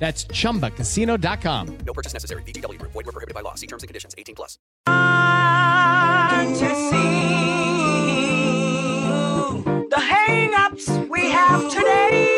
That's chumbacasino.com. No purchase necessary. VGW Group. Void were prohibited by law. See terms and conditions. 18 plus. to see the hang-ups we have today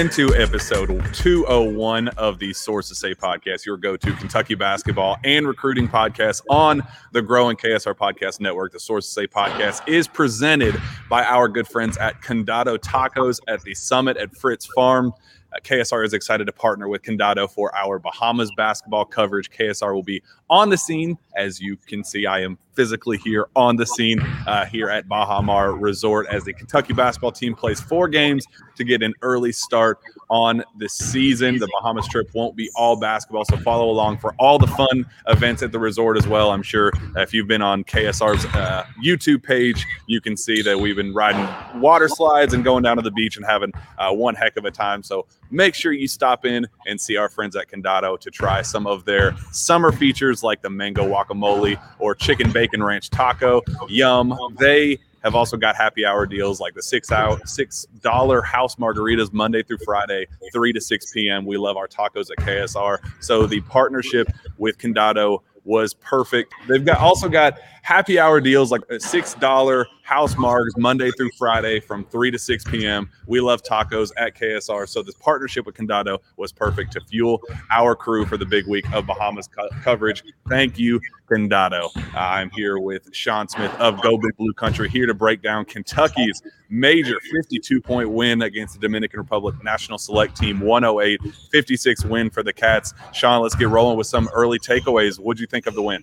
into episode 201 of the Sources Say podcast, your go to Kentucky basketball and recruiting podcast on the growing KSR Podcast Network. The Sources Say podcast is presented by our good friends at Condado Tacos at the Summit at Fritz Farm. KSR is excited to partner with Condado for our Bahamas basketball coverage. KSR will be on the scene. As you can see, I am physically here on the scene uh, here at Baha Mar Resort as the Kentucky basketball team plays four games to get an early start on the season. The Bahamas trip won't be all basketball, so follow along for all the fun events at the resort as well. I'm sure if you've been on KSR's uh, YouTube page, you can see that we've been riding water slides and going down to the beach and having uh, one heck of a time. So make sure you stop in and see our friends at Condado to try some of their summer features like the mango guacamole or chicken bacon ranch taco. Yum. They have also got happy hour deals like the six out six dollar house margaritas Monday through Friday, three to six p.m. We love our tacos at KSR. So the partnership with Condado was perfect. They've got also got happy hour deals like a six dollar house margs Monday through Friday from three to six p.m. We love tacos at KSR, so this partnership with Condado was perfect to fuel our crew for the big week of Bahamas co- coverage. Thank you, Condado. I'm here with Shawn Smith of Go Big Blue Country here to break down Kentucky's major 52 point win against the Dominican Republic national select team 108 56 win for the Cats. Shawn, let's get rolling with some early takeaways. What'd you think of the win?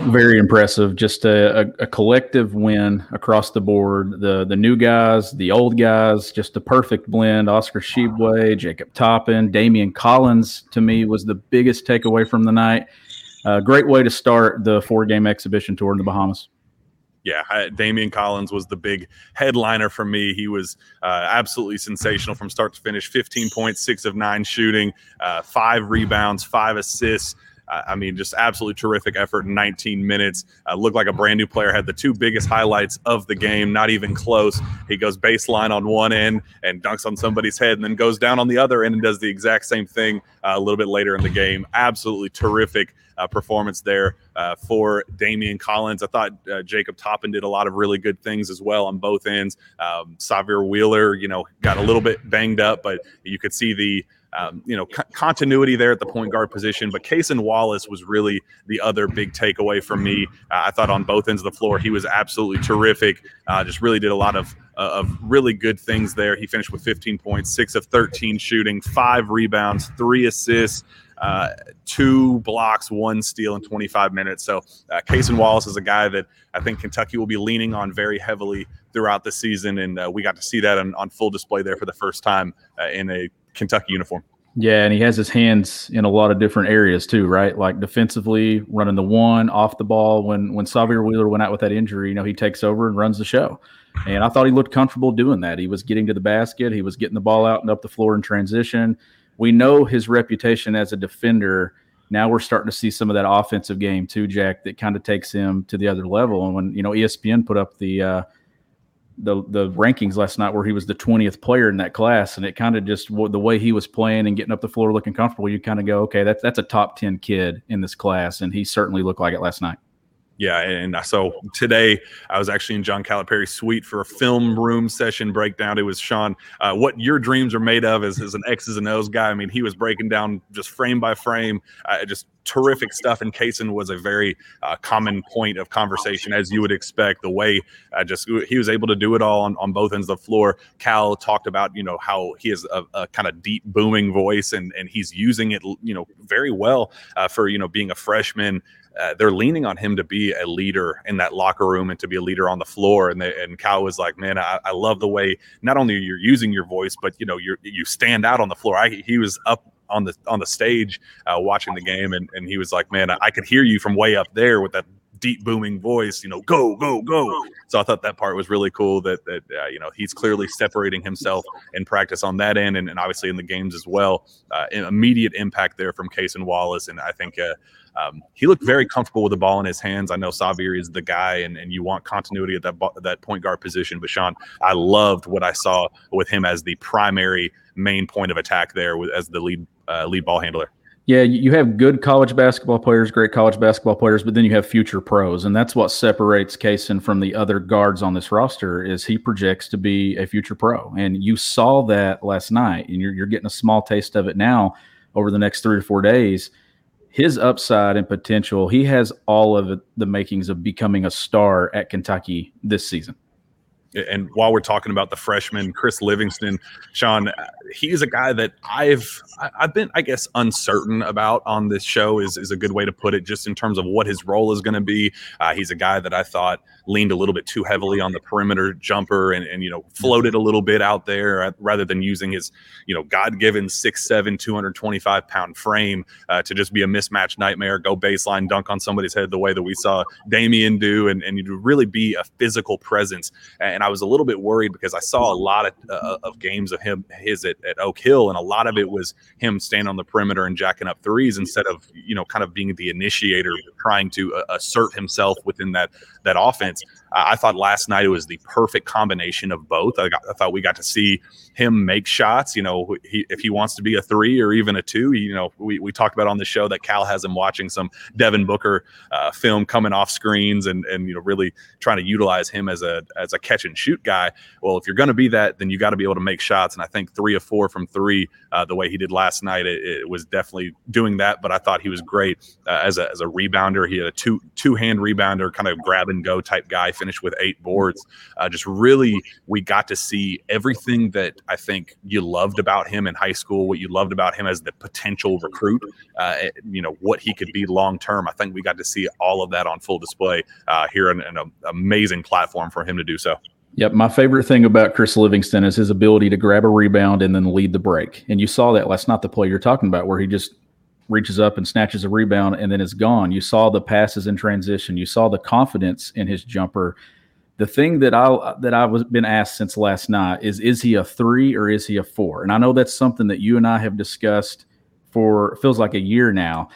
Very impressive. Just a, a, a collective win across the board. The the new guys, the old guys, just a perfect blend. Oscar Tshiebwe, Jacob Toppin, Daimion Collins to me was the biggest takeaway from the night. Uh, great way to start the four game exhibition tour in the Bahamas. yeah, I, Daimion Collins was the big headliner for me. He was uh, absolutely sensational from start to finish 15 points, six of nine shooting, uh, five rebounds, five assists. I mean, just absolutely terrific effort in 19 minutes. Uh, looked like a brand new player. Had the two biggest highlights of the game, not even close. He goes baseline on one end and dunks on somebody's head, and then goes down on the other end and does the exact same thing uh, a little bit later in the game. Absolutely terrific uh, performance there uh, for Daimion Collins. I thought uh, Jacob Toppin did a lot of really good things as well on both ends. Um, Sahvir Wheeler, you know, got a little bit banged up, but you could see the um, you know, co- continuity there at the point guard position. But Cason Wallace was really the other big takeaway for me. Uh, I thought on both ends of the floor, he was absolutely terrific. Uh, just really did a lot of uh, of really good things there. He finished with 15 points, six of 13 shooting, five rebounds, three assists. Uh, two blocks, one steal in 25 minutes. So, uh, Wallace is a guy that I think Kentucky will be leaning on very heavily throughout the season, and uh, we got to see that on, on full display there for the first time uh, in a Kentucky uniform. Yeah, and he has his hands in a lot of different areas too, right? Like defensively, running the one off the ball. When when Sahvir Wheeler went out with that injury, you know, he takes over and runs the show. And I thought he looked comfortable doing that. He was getting to the basket, he was getting the ball out and up the floor in transition. We know his reputation as a defender. Now we're starting to see some of that offensive game too, Jack, that kind of takes him to the other level. And when you know ESPN put up the uh, the the rankings last night where he was the 20th player in that class and it kind of just the way he was playing and getting up the floor looking comfortable you kind of go okay that's that's a top 10 kid in this class and he certainly looked like it last night Yeah, and so today I was actually in John Calipari's suite for a film room session breakdown. It was Shawn, uh, what your dreams are made of as, as an X's and O's guy. I mean, he was breaking down just frame by frame, uh, just terrific stuff. And Cason was a very uh, common point of conversation, as you would expect. The way uh, just he was able to do it all on, on both ends of the floor. Cal talked about you know how he has a, a kind of deep booming voice, and and he's using it you know very well uh, for you know being a freshman uh, they're leaning on him to be a leader in that locker room and to be a leader on the floor. And they, and Cal was like, man, I, I, love the way not only you're using your voice, but you know you you stand out on the floor. I, he was up on the on the stage uh, watching the game, and, and he was like, man, I, I could hear you from way up there with that deep booming voice you know go go go so i thought that part was really cool that that uh, you know he's clearly separating himself in practice on that end and, and obviously in the games as well uh, immediate impact there from Cason Wallace and i think uh, um, he looked very comfortable with the ball in his hands. I know Sahvir is the guy, and, and you want continuity at that that point guard position. But Shawn, I loved what I saw with him as the primary main point of attack there, as the lead uh, lead ball handler. Yeah, you have good college basketball players, great college basketball players, but then you have future pros, and that's what separates Cason from the other guards on this roster. Is he projects to be a future pro, and you saw that last night, and you're you're getting a small taste of it now over the next three or four days his upside and potential, he has all of the makings of becoming a star at Kentucky this season and while we're talking about the freshman Chris Livingston, Shawn, he's a guy that I've I've been I guess uncertain about on this show is is a good way to put it, just in terms of what his role is going to be. Uh, he's a guy that I thought leaned a little bit too heavily on the perimeter jumper and and you know floated a little bit out there rather than using his you know God given 6'7", 225 pound frame uh, to just be a mismatch nightmare, go baseline dunk on somebody's head the way that we saw Daimion do, and and to really be a physical presence. And I was a little bit worried because I saw a lot of, uh, of games of him his at, at Oak Hill, and a lot of it was him standing on the perimeter and jacking up threes instead of you know kind of being the initiator, trying to uh, assert himself within that that offense. I thought last night it was the perfect combination of both. I, got, I thought we got to see him make shots. You know, he, if he wants to be a three or even a two, you know, we, we talked about on the show that Cal has him watching some Devin Booker uh, film coming off screens and and you know really trying to utilize him as a as a catch and shoot guy. Well, if you're going to be that, then you got to be able to make shots. And I think three of four from three, uh, the way he did last night, it, it, was definitely doing that. But I thought he was great uh, as a as a rebounder. He had a two two hand rebounder, kind of grab and go type guy. Finished with eight boards. Uh, just really, we got to see everything that I think you loved about him in high school, what you loved about him as the potential recruit, uh, eh, you know, what he could be long term. I think we got to see all of that on full display uh, here and an amazing platform for him to do so. Yep. My favorite thing about Chris Livingston is his ability to grab a rebound and then lead the break. And you saw that last not the play you're talking about, where he just reaches up and snatches a rebound and then is gone. You saw the passes in transition. You saw the confidence in his jumper the thing that I that I've been asked since last night is is he a three or is he a four? And I know that's something that you and I have discussed for feels like a year now.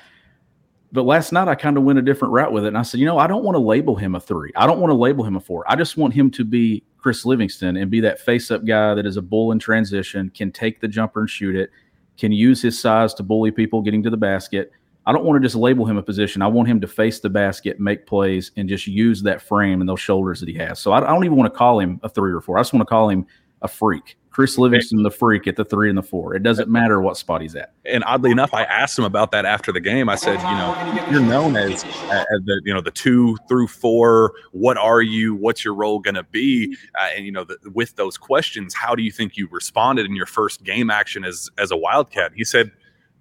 But last night I kind of went a different route with it, and I said, you know, I don't want to label him a three. I don't want to label him a four. I just want him to be Chris Livingston and be that face up guy that is a bull in transition, can take the jumper and shoot it, can use his size to bully people getting to the basket I don't want to just label him a position. I want him to face the basket, make plays, and just use that frame and those shoulders that he has. So I, I don't even want to call him a three or four. I just want to call him a freak. Chris Livingston, the freak at the three and the four. It doesn't matter what spot he's at. And oddly enough, I asked him about that after the game. I said, you know, you're known as, as the you know the two through four. What are you? What's your role going to be? Uh, and you know, the, with those questions, how do you think you responded in your first game action as as a Wildcat? He said,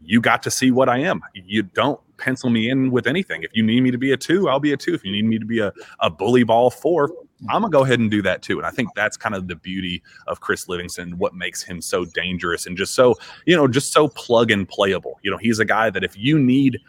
you got to see what I am. You don't pencil me in with anything. If you need me to be a two, I'll be a two. If you need me to be a, a bully ball four, I'm gonna go ahead and do that too. And I think that's kind of the beauty of Chris Livingston, what makes him so dangerous and just so, you know, just so plug and playable. You know, he's a guy that if you need,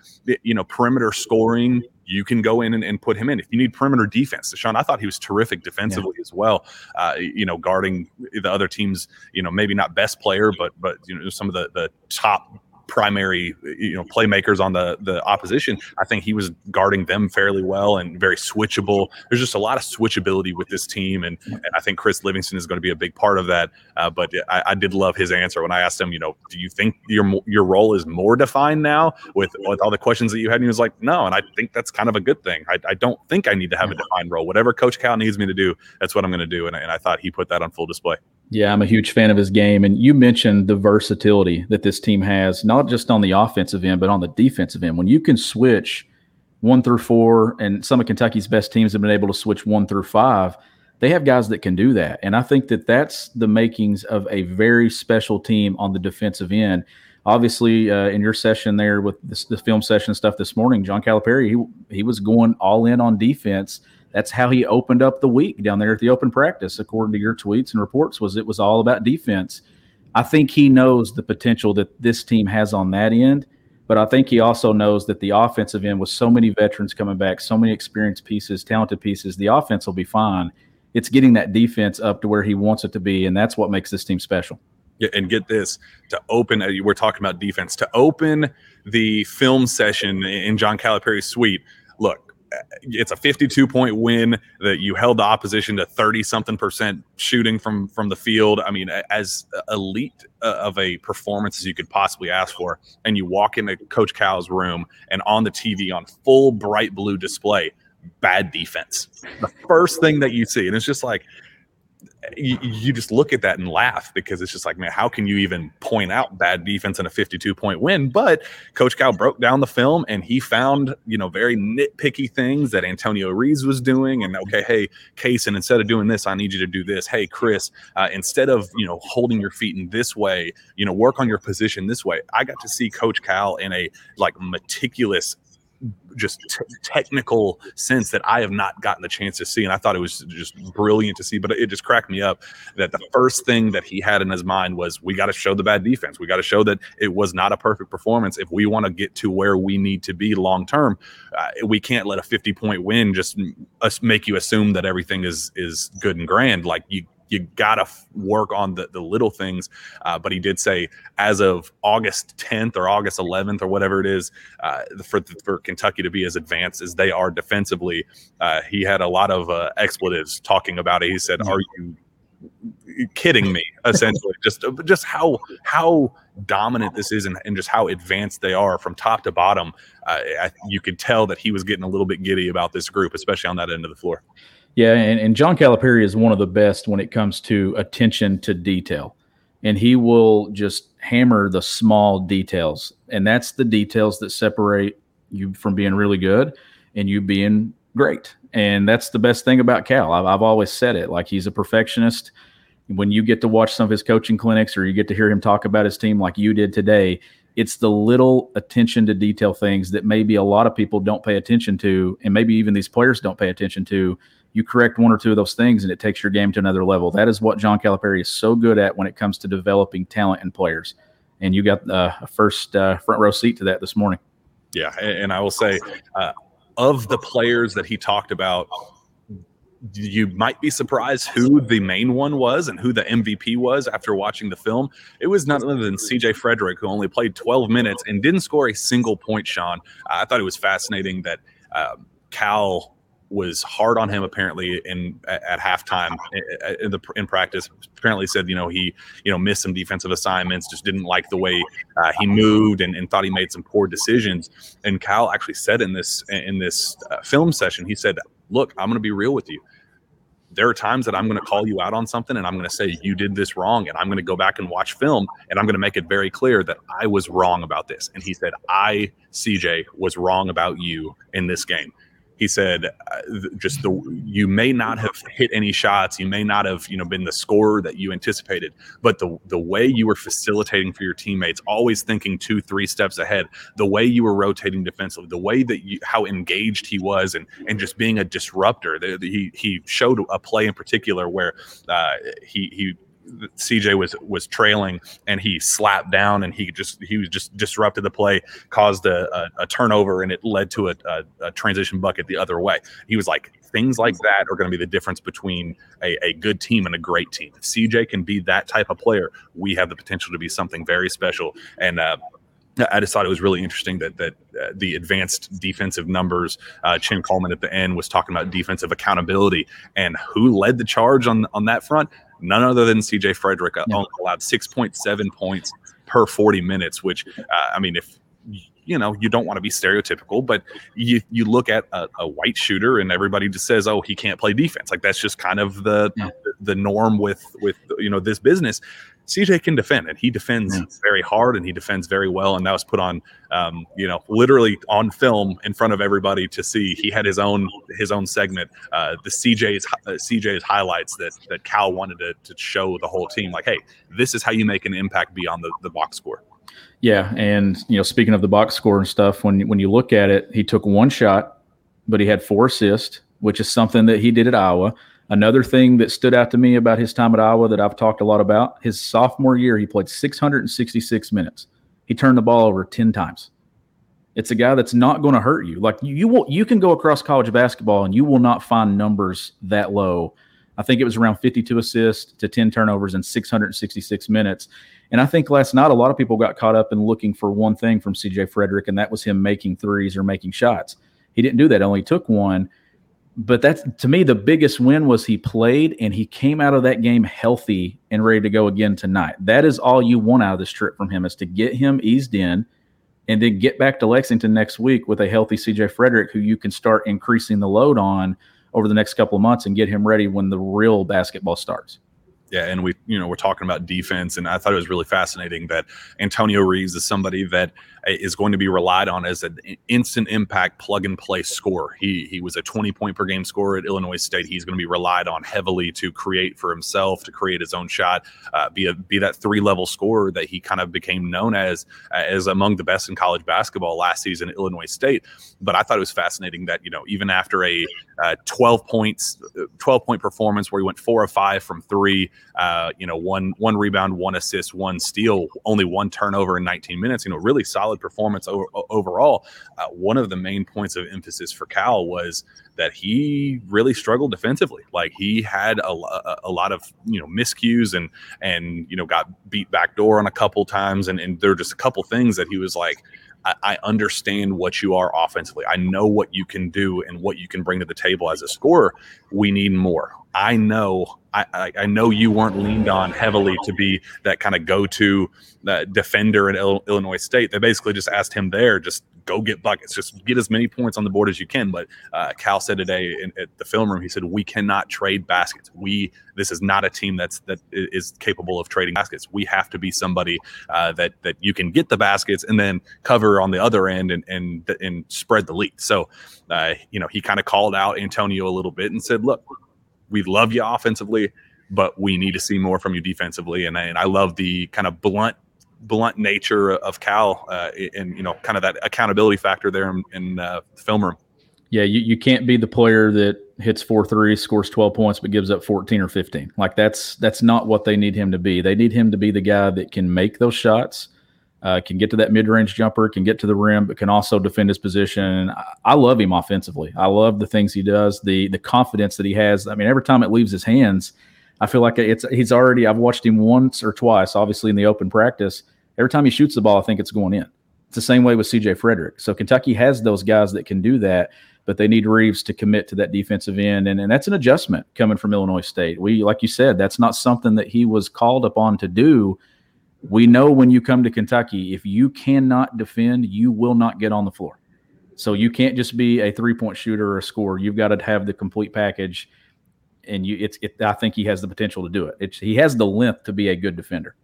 you know, perimeter scoring, you can go in and, and put him in. If you need perimeter defense, Shawn, I thought he was terrific defensively yeah. as well. Uh, you know, guarding the other teams, you know, maybe not best player, but but you know, some of the the top primary you know playmakers on the the opposition. I think he was guarding them fairly well and very switchable. There's just a lot of switchability with this team, and, and I think Chris Livingston is going to be a big part of that. Uh, but I, I, did love his answer when I asked him, you know, do you think your your role is more defined now with with all the questions that you had? And he was like, no, and I think that's kind of a good thing. I, I don't think I need to have a defined role. Whatever Coach Cal needs me to do, that's what I'm going to do. And, and I thought he put that on full display. Yeah, I'm a huge fan of his game. And you mentioned the versatility that this team has, not just on the offensive end, but on the defensive end. When you can switch one through four, and some of Kentucky's best teams have been able to switch one through five, they have guys that can do that. And I think that that's the makings of a very special team on the defensive end. Obviously, uh, in your session there with this, the film session stuff this morning, John Calipari, he, he was going all in on defense – that's how he opened up the week down there at the open practice, according to your tweets and reports, was it was all about defense. I think he knows the potential that this team has on that end, but I think he also knows that the offensive end with so many veterans coming back, so many experienced pieces, talented pieces, the offense will be fine. It's getting that defense up to where he wants it to be, and that's what makes this team special. Yeah, and get this to open. Uh, we're talking about defense to open the film session in John Calipari's suite. Look, it's a 52 point win that you held the opposition to 30 something percent shooting from from the field. I mean as elite uh, of a performance as you could possibly ask for. And you walk into coach cal's room and on the tv on full bright blue display bad defense. The first thing that you see and it's just like you, you, just look at that and laugh because it's just like, man, how can you even point out bad defense in a 52 point win? But Coach Cal broke down the film and he found, you know, very nitpicky things that Antonio Reeves was doing. And okay, hey, Cason instead of doing this, I need you to do this. Hey, Chris, uh, instead of, you know, holding your feet in this way, you know, work on your position this way. I got to see Coach Cal in a like meticulous just t- technical sense that I have not gotten the chance to see. And I thought it was just brilliant to see, but it just cracked me up that the first thing that he had in his mind was we got to show the bad defense. We got to show that it was not a perfect performance. If we want to get to where we need to be long term, uh, we can't let a 50 point win just make you assume that everything is is good and grand. Like you you gotta work on the, the little things. Uh, but he did say as of August 10th or August 11th or whatever it is uh, for for Kentucky to be as advanced as they are defensively, uh, he had a lot of uh, expletives talking about it. He said, "Are you?" kidding me essentially just just how how dominant this is and, and just how advanced they are from top to bottom uh, I, you could tell that he was getting a little bit giddy about this group especially on that end of the floor yeah, and, and John Calipari is one of the best when it comes to attention to detail. And he will just hammer the small details. And that's the details that separate you from being really good and you being great. And that's the best thing about Cal. I've, I've always said it. Like he's a perfectionist. When you get to watch some of his coaching clinics or you get to hear him talk about his team like you did today, it's the little attention to detail things that maybe a lot of people don't pay attention to, and maybe even these players don't pay attention to you correct one or two of those things and it takes your game to another level. That is what John Calipari is so good at when it comes to developing talent and players. And you got uh, a first uh, front row seat to that this morning. Yeah, and I will say, uh, of the players that he talked about, you might be surprised who the main one was and who the MVP was after watching the film. It was none other than CJ Fredrick, who only played 12 minutes and didn't score a single point. Shawn, I thought it was fascinating that um, Cal was hard on him apparently in at, at halftime in the in practice. Apparently said you know he you know missed some defensive assignments, just didn't like the way uh, he moved, and, and, thought he made some poor decisions. And Cal actually said in this in this uh, film session, he said, "Look, I'm going to be real with you." There are times that I'm going to call you out on something and I'm going to say you did this wrong and I'm going to go back and watch film and I'm going to make it very clear that I was wrong about this. And he said, I, CJ, was wrong about you in this game he said uh, just the you may not have hit any shots you may not have you know been the scorer that you anticipated but the the way you were facilitating for your teammates always thinking two three steps ahead the way you were rotating defensively the way that you how engaged he was and and just being a disruptor the, the, he he showed a play in particular where uh, he he CJ was was trailing and he slapped down and he just he was just disrupted the play, caused a, a, a turnover, and it led to a, a, transition bucket the other way. He was like, things like that are going to be the difference between a, good team and a great team. If CJ can be that type of player, we have the potential to be something very special. And uh, I just thought it was really interesting that that uh, the advanced defensive numbers. Uh, Chin Coleman at the end was talking about defensive accountability and who led the charge on on that front. None other than C.J. Fredrick Yeah. allowed six point seven points per forty minutes. Which uh, I mean, if you know you don't want to be stereotypical, but you you look at a, a white shooter and everybody just says, "Oh, he can't play defense." Like that's just kind of the Yeah. the, the norm with with you know this business. CJ can defend, and he defends Yeah. very hard, and he defends very well. And that was put on, um, you know, literally on film in front of everybody to see. He had his own his own segment, uh, the CJ's uh, CJ's highlights that that Cal wanted to, to show the whole team, like, hey, this is how you make an impact beyond the, the box score. Yeah, and you know, speaking of the box score and stuff, when when you look at it, he took one shot, but he had four assists, which is something that he did at Iowa. Another thing that stood out to me about his time at Iowa that I've talked a lot about, his sophomore year, he played 666 minutes. He turned the ball over 10 times. It's a guy that's not going to hurt you. Like you, you will, you can go across college basketball and you will not find numbers that low. I think it was around 52 assists to 10 turnovers in 666 minutes. And I think last night a lot of people got caught up in looking for one thing from CJ Fredrick, and that was him making threes or making shots. He didn't do that; only took one. But that's to me the biggest win was he played and he came out of that game healthy and ready to go again tonight. That is all you want out of this trip from him is to get him eased in and then get back to Lexington next week with a healthy CJ Fredrick who you can start increasing the load on over the next couple of months and get him ready when the real basketball starts. Yeah, and we, you know, we're talking about defense, and I thought it was really fascinating that Antonio Reeves is somebody that uh, going to be relied on as an instant impact plug and play scorer. He he was a 20 point per game scorer at Illinois State. He's going to be relied on heavily to create for himself, to create his own shot, uh, be a be that three level scorer that he kind of became known as uh, as among the best in college basketball last season at Illinois State. But I thought it was fascinating that you know even after a uh, 12 points, uh, 12 point performance where he went four of five from three uh, you know, one one rebound, one assist, one steal, only one turnover in 19 minutes. You know, really solid performance over, overall. Uh, one of the main points of emphasis for Cal was that he really struggled defensively. Like he had a, lo- a lot of you know miscues and and you know got beat back door on a couple times, and and there were just a couple things that he was like. I understand what you are offensively. I know what you can do and what you can bring to the table as a scorer. We need more. I know I, I, know you weren't leaned on heavily to be that kind of go-to uh, defender in Il- Illinois State. They basically just asked him there, just go get buckets, just get as many points on the board as you can. But uh, Cal said today in, at the film room, he said we cannot trade baskets. We this is not a team that's that is capable of trading baskets. We have to be somebody uh, that that you can get the baskets and then cover on the other end and and and spread the lead. So uh, you know he kind of called out Antonio a little bit and said, look we love you offensively, but we need to see more from you defensively. And I, and I love the kind of blunt, blunt nature of Cal, uh, and you know, kind of that accountability factor there in, in uh, the film room. Yeah, you, you can't be the player that hits four threes, scores 12 points, but gives up 14 or 15. Like that's that's not what they need him to be. They need him to be the guy that can make those shots, uh, can get to that mid-range jumper, can get to the rim, but can also defend his position. I, I love him offensively. I love the things he does, the the confidence that he has. I mean, every time it leaves his hands, I feel like it's he's already. I've watched him once or twice, obviously in the open practice. Every time he shoots the ball, I think it's going in. It's the same way with CJ Fredrick. So Kentucky has those guys that can do that but they need Reeves to commit to that defensive end. And, and that's an adjustment coming from Illinois State. We, like you said, that's not something that he was called upon to do. We know when you come to Kentucky, if you cannot defend, you will not get on the floor. So you can't just be a three point shooter or a scorer. You've got to have the complete package. And you, it's, it, I think he has the potential to do it. It's, he has the length to be a good defender.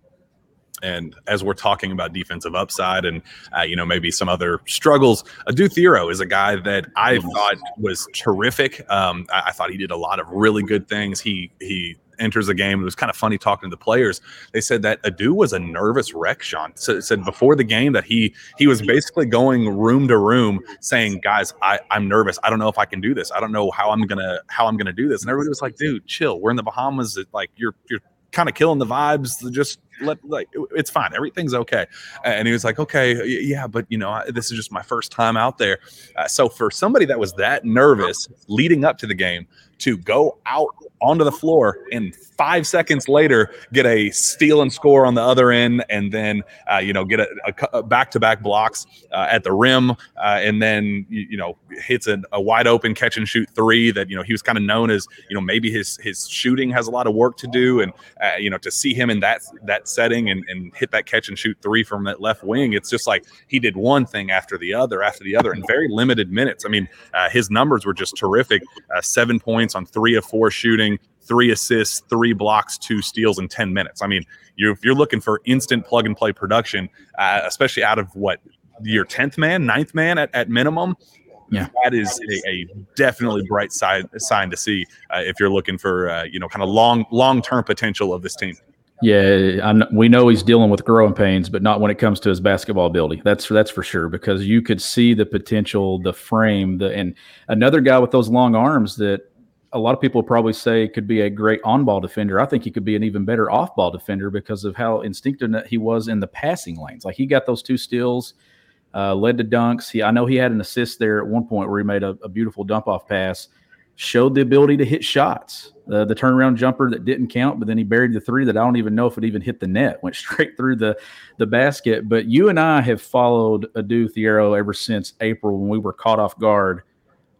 And as we're talking about defensive upside and uh, you know maybe some other struggles, Adou Thiero is a guy that I thought was terrific. Um, I, I thought he did a lot of really good things. He he enters the game. It was kind of funny talking to the players. They said that Adou was a nervous wreck. Shawn so, said before the game that he he was basically going room to room saying, "Guys, I, I'm nervous. I don't know if I can do this. I don't know how I'm gonna how I'm gonna do this." And everybody was like, "Dude, chill. We're in the Bahamas. Like you're you're." kind of killing the vibes just let like it's fine. Everything's okay." And he was like, "Okay, yeah, but you know, I, this is just my first time out there." Uh, so for somebody that was that nervous leading up to the game to go out onto the floor and five seconds later get a steal and score on the other end, and then uh, you know get a, a back-to-back blocks uh, at the rim, uh, and then you, you know hits a, a wide open catch and shoot three that you know he was kind of known as you know maybe his his shooting has a lot of work to do, and uh, you know to see him in that that setting and, and hit that catch and shoot three from that left wing, it's just like he did one thing after the other after the other in very limited minutes. I mean, uh, his numbers were just terrific. Uh, seven points on three of four shooting, three assists, three blocks, two steals in 10 minutes. I mean, you if you're looking for instant plug and play production, uh, especially out of what your 10th man, ninth man at, at minimum, Yeah. that is a, a definitely bright side sign to see uh, if you're looking for uh, you know kind of long long term potential of this team. Yeah, I kn- we know he's dealing with growing pains, but not when it comes to his basketball ability. That's that's for sure because you could see the potential, the frame, the and another guy with those long arms that a lot of people probably say could be a great on-ball defender. I think he could be an even better off-ball defender because of how instinctive he was in the passing lanes. Like he got those two steals, uh, led to dunks. He I know he had an assist there at one point where he made a, a beautiful dump-off pass showed the ability to hit shots. Uh, the turnaround jumper that didn't count, but then he buried the three that I don't even know if it even hit the net. Went straight through the the basket. But you and I have followed Adou Thiero ever since April when we were caught off guard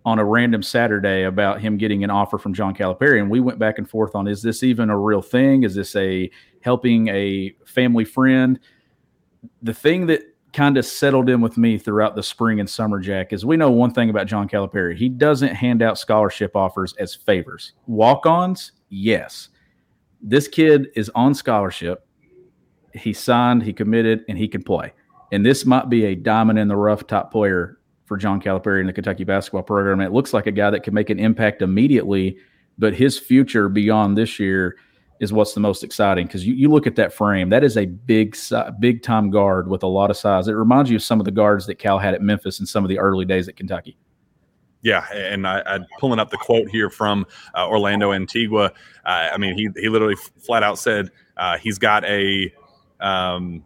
on a random Saturday about him getting an offer from John Calipari, and we went back and forth on is this even a real thing? Is this a helping a family friend? The thing that kind of settled in with me throughout the spring and summer, Jack, is we know one thing about John Calipari. He doesn't hand out scholarship offers as favors. Walk ons, yes. This kid is on scholarship. He signed, he committed, and he can play. And this might be a diamond in the rough top player for John Calipari in the Kentucky basketball program. It looks like a guy that can make an impact immediately, but his future beyond this year is what's the most exciting because you, you look at that frame. That is a big, big time guard with a lot of size. It reminds you of some of the guards that Cal had at Memphis in some of the early days at Kentucky. Yeah, and I, I'm pulling up the quote here from uh, Orlando Antigua. Uh, I mean, he he literally flat out said uh, he's got a. Um,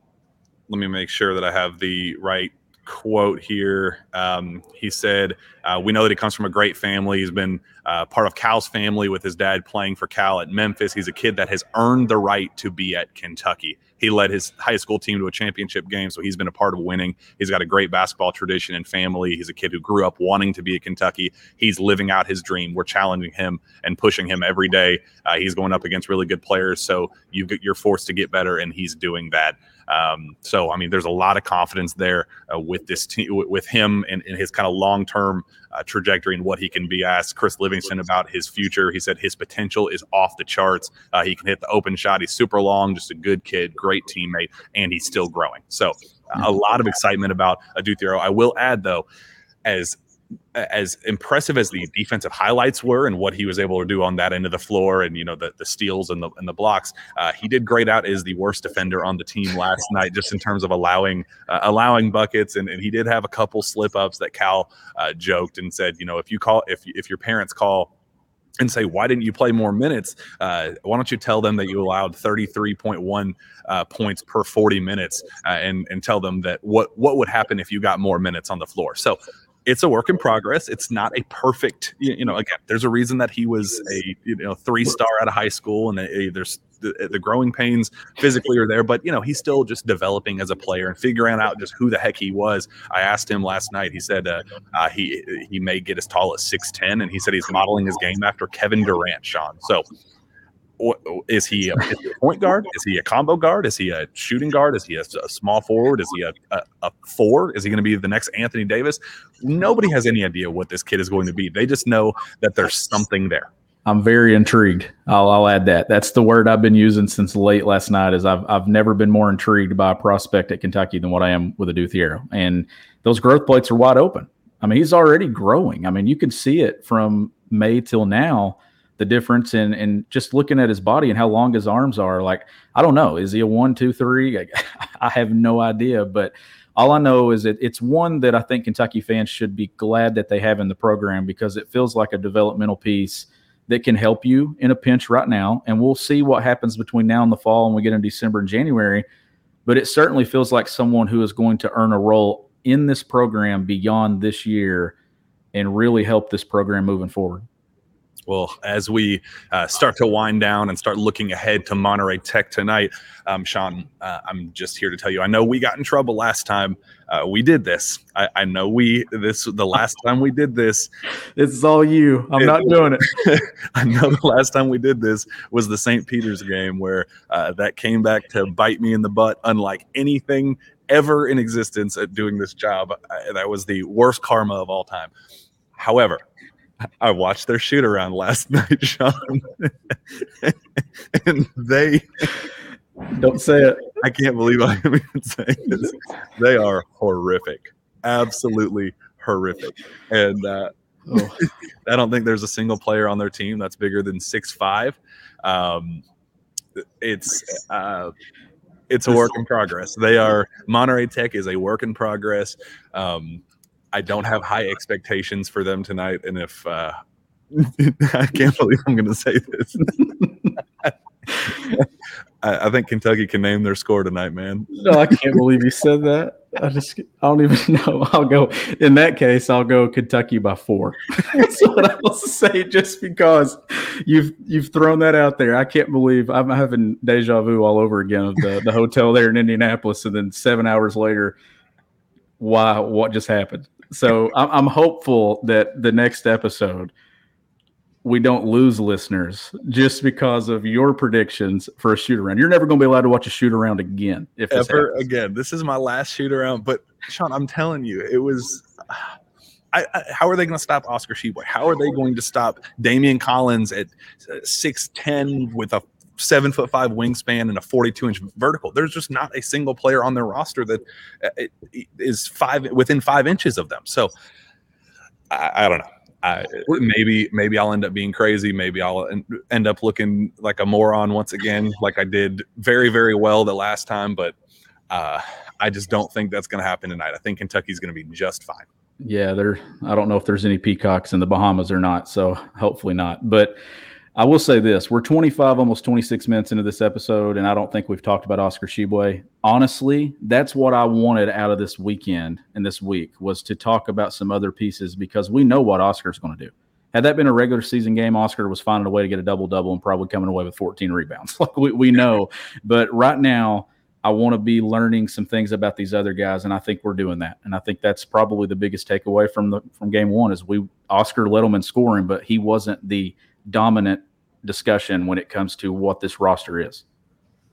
let me make sure that I have the right quote here. Um, he said, uh, "We know that he comes from a great family. He's been uh, part of Cal's family with his dad playing for Cal at Memphis. He's a kid that has earned the right to be at Kentucky. He led his high school team to a championship game, so he's been a part of winning. He's got a great basketball tradition and family. He's a kid who grew up wanting to be at Kentucky. He's living out his dream. We're challenging him and pushing him every day. Uh, he's going up against really good players, so you you're forced to get better, and he's doing that. Um, so, I mean, there's a lot of confidence there uh, with this team, with, him and, and his kind of long term uh, trajectory and what he can be. I asked Chris Livingston about his future. He said his potential is off the charts. Uh, he can hit the open shot. He's super long, just a good kid, great teammate, and he's still growing. So, a lot of excitement about Adou Thiero. I will add, though, as as impressive as the defensive highlights were and what he was able to do on that end of the floor and you know the, the steals and the and the blocks uh, he did great out as the worst defender on the team last night just in terms of allowing uh, allowing buckets and, and he did have a couple slip ups that cal uh, joked and said you know if you call if if your parents call and say, why didn't you play more minutes? Uh, why don't you tell them that you allowed 33.1 uh, points per 40 minutes uh, and, and tell them that what, what would happen if you got more minutes on the floor? So it's a work in progress. It's not a perfect, you, you know, again, there's a reason that he was a, you know, three star out of high school and uh, there's the, the growing pains physically are there, but you know, he's still just developing as a player and figuring out just who the heck he was. I asked him last night, he said uh, uh, he, he may get as tall as 6'10 and he said he's modeling his game after Kevin Durant, Shawn. So, is he a, is he a point guard? Is he a combo guard? Is he a shooting guard? Is he a, a small forward? Is he a, a, a four? Is he going to be the next Anthony Davis? Nobody has any idea what this kid is going to be. They just know that there's something there. I'm very intrigued. I'll, I'll add that. That's the word I've been using since late last night. Is I've I've never been more intrigued by a prospect at Kentucky than what I am with Adou Thiero. And those growth plates are wide open. I mean, he's already growing. I mean, you can see it from May till now. The difference in and just looking at his body and how long his arms are. Like I don't know, is he a one, two, three? I have no idea, but all I know is that it's one that I think Kentucky fans should be glad that they have in the program because it feels like a developmental piece that can help you in a pinch right now. And we'll see what happens between now and the fall and we get in December and January. But it certainly feels like someone who is going to earn a role in this program beyond this year and really help this program moving forward. Well, as we uh, start to wind down and start looking ahead to Monterrey Tech tonight, um, Shawn, uh, I'm just here to tell you. I know we got in trouble last time uh, we did this. I, I, know we this the last time we did this. This is all you. I'm it, not doing it. I know the last time we did this was the St. Peter's game where uh, that came back to bite me in the butt, unlike anything ever in existence at doing this job. That was the worst karma of all time. However, I watched their shoot around last night, Shawn, and they don't say it. I can't believe I am even saying this. They are horrific, absolutely horrific, and uh, oh. I don't think there's a single player on their team that's bigger than six five. Um, it's uh, it's a work in progress. They are Monterrey Tech is a work in progress. Um, I don't have high expectations for them tonight, and if uh, I can't believe I'm going to say this. I, I, think Kentucky can name their score tonight, man. No, I can't believe you said that. I just I don't even know. I'll go in that case. I'll go Kentucky by four. That's what I'll say, just because you've you've thrown that out there. I can't believe I'm having deja vu all over again of the the hotel there in Indianapolis, and then seven hours later, why what just happened? So I'm, I'm hopeful that the next episode we don't lose listeners just because of your predictions for a shoot around. You're never going to be allowed to watch a shoot around again. If ever again, this is my last shoot around. But Shawn, I'm telling you, it was. I, I, how are they going to stop Oscar Tshiebwe? How are they going to stop Daimion Collins at uh, six ten with a seven foot five wingspan and a 42 inch vertical. There's just not a single player on their roster that uh, five within five inches of them. So I, I don't know. I, maybe maybe I'll end up being crazy. Maybe I'll end up looking like a moron once again, like I did very very well the last time. But uh, I just don't think that's going to happen tonight. I think Kentucky's going to be just fine. Yeah, there. I don't know if there's any peacocks in the Bahamas or not, so hopefully not. But I will say this: we're 25, almost 26 minutes into this episode, and I don't think we've talked about Oscar Tshiebwe. Honestly, that's what I wanted out of this weekend and this week was to talk about some other pieces because we know what Oscar's going to do. Had that been a regular season game, Oscar was finding a way to get a double double and probably coming away with 14 rebounds. Like we, we know, but right now. I want to be learning some things about these other guys, and I think we're doing that. And I think that's probably the biggest takeaway from the from game one is we Oscar in scoring, but he wasn't the dominant discussion when it comes to what this roster is.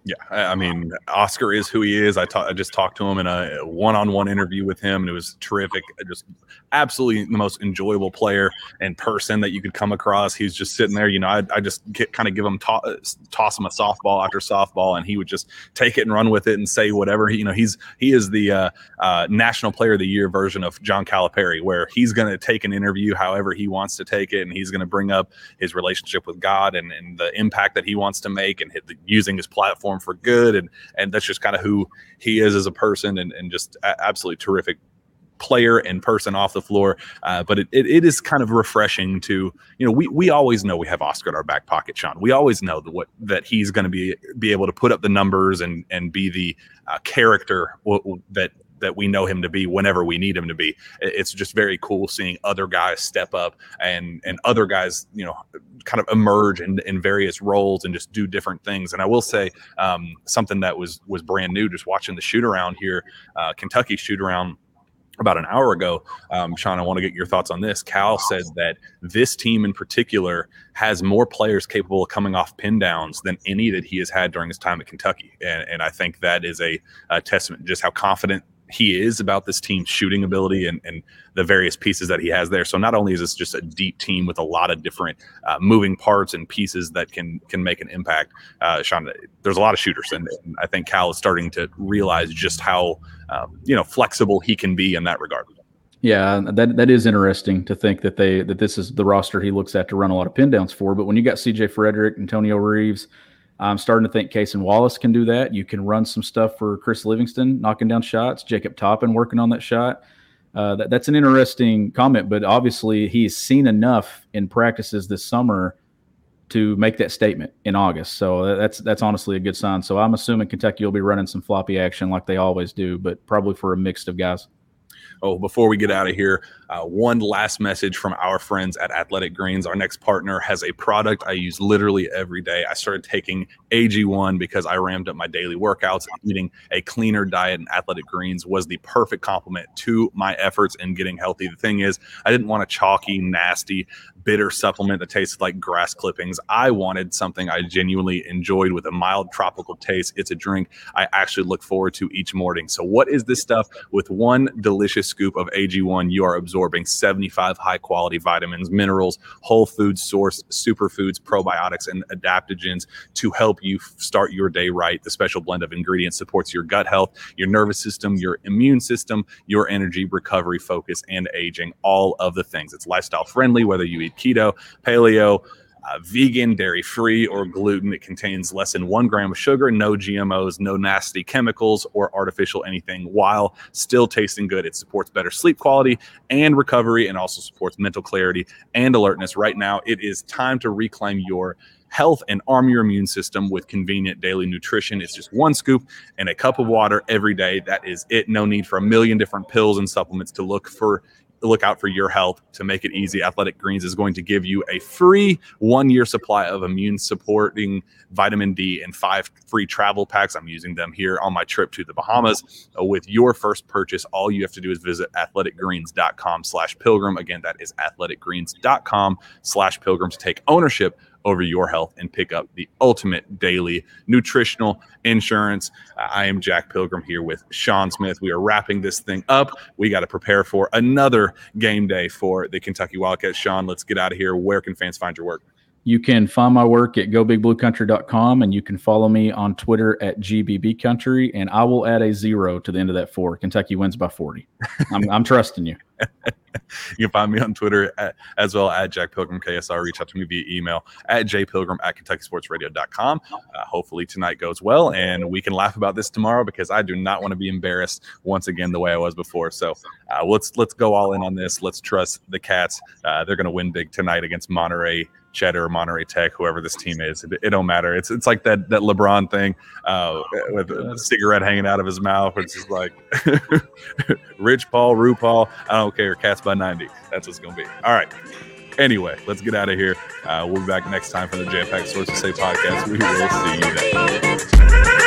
Yeah, I mean, Oscar is who he is. I, ta- I just talked to him in a one-on-one interview with him, and it was terrific. Just absolutely the most enjoyable player and person that you could come across. He's just sitting there, you know. I, I just get, kind of give him to- toss him a softball after softball, and he would just take it and run with it and say whatever. He, you know, he's he is the uh, uh, National Player of the Year version of John Calipari, where he's going to take an interview however he wants to take it, and he's going to bring up his relationship with God and, and the impact that he wants to make, and using his platform for good, and and that's just kind of who he is as a person, and and just absolutely terrific player and person off the floor. Uh, but it, it, it is kind of refreshing to, you know, we, we always know we have Oscar in our back pocket, Shawn. We always know that what that he's going to be be able to put up the numbers and and be the uh, character that that we know him to be whenever we need him to be. It's just very cool seeing other guys step up and and other guys, you know, kind of emerge in, in various roles and just do different things. And I will say um, something that was was brand new, just watching the shoot around here, uh, Kentucky shoot around about an hour ago, um, Shawn, I want to get your thoughts on this. Cal said that this team in particular has more players capable of coming off pin downs than any that he has had during his time at Kentucky. And, and I think that is a, a testament just how confident he is about this team's shooting ability and, and the various pieces that he has there. So not only is this just a deep team with a lot of different uh, moving parts and pieces that can can make an impact, uh, Shawn, there's a lot of shooters, and, and I think Cal is starting to realize just how um, you know flexible he can be in that regard. Yeah, that that is interesting to think that they that this is the roster he looks at to run a lot of pin downs for. But when you got C.J. Fredrick, Antonio Reeves, I'm starting to think Cason Wallace can do that. You can run some stuff for Chris Livingston, knocking down shots. Jacob Toppin working on that shot. Uh, that, that's an interesting comment, but obviously he's seen enough in practices this summer to make that statement in August. So that's that's honestly a good sign. So I'm assuming Kentucky will be running some floppy action like they always do, but probably for a mix of guys. Oh, before we get out of here, uh, one last message from our friends at Athletic Greens. Our next partner has a product I use literally every day. I started taking AG1 because I rammed up my daily workouts. Eating a cleaner diet and Athletic Greens was the perfect complement to my efforts in getting healthy. The thing is, I didn't want a chalky, nasty, bitter supplement that tasted like grass clippings. I wanted something I genuinely enjoyed with a mild tropical taste. It's a drink I actually look forward to each morning. So, what is this stuff? With one delicious scoop of AG1, you are absorbing 75 high quality vitamins, minerals, whole food source, superfoods, probiotics, and adaptogens to help you start your day right. The special blend of ingredients supports your gut health, your nervous system, your immune system, your energy, recovery, focus, and aging. All of the things. It's lifestyle friendly, whether you eat keto, paleo, uh, vegan, dairy free, or gluten. It contains less than one gram of sugar, no GMOs, no nasty chemicals or artificial anything, while still tasting good. It supports better sleep quality and recovery and also supports mental clarity and alertness. Right now, it is time to reclaim your health and arm your immune system with convenient daily nutrition. It's just one scoop and a cup of water every day. That is it. No need for a million different pills and supplements to look for look out for your health to make it easy. Athletic greens is going to give you a free one year supply of immune supporting vitamin d and five free travel packs. I'm using them here on my trip to the bahamas uh, with your first purchase. All you have to do is visit athleticgreens.com slash pilgrim. Again that is athleticgreens.com slash pilgrim to take ownership over your health and pick up the ultimate daily nutritional insurance. I am Jack Pilgrim here with Shawn Smith. We are wrapping this thing up. We got to prepare for another game day for the Kentucky Wildcats. Shawn, let's get out of here. Where can fans find your work? You can find my work at gobigbluecountry.com and you can follow me on Twitter at gbbcountry. And I will add a zero to the end of that four. Kentucky wins by 40. I'm, I'm trusting you. you can find me on Twitter at, as well at Jack Pilgrim KSR. Reach out to me via email at jpilgrim at KentuckySportsRadio.com. Uh, hopefully tonight goes well and we can laugh about this tomorrow because I do not want to be embarrassed once again the way I was before. So uh, let's let's go all in on this. Let's trust the Cats. Uh, they're going to win big tonight against Monterrey Cheddar, Monterrey Tech, whoever this team is. It, it, don't matter. It's it's like that that LeBron thing uh, with a cigarette hanging out of his mouth. It's just like Rich Paul, RuPaul. I don't care. Cats by 90. That's what's going to be. All right. Anyway, let's get out of here. Uh, we'll be back next time for the Jam Pack Sources Say podcast. We will see you then.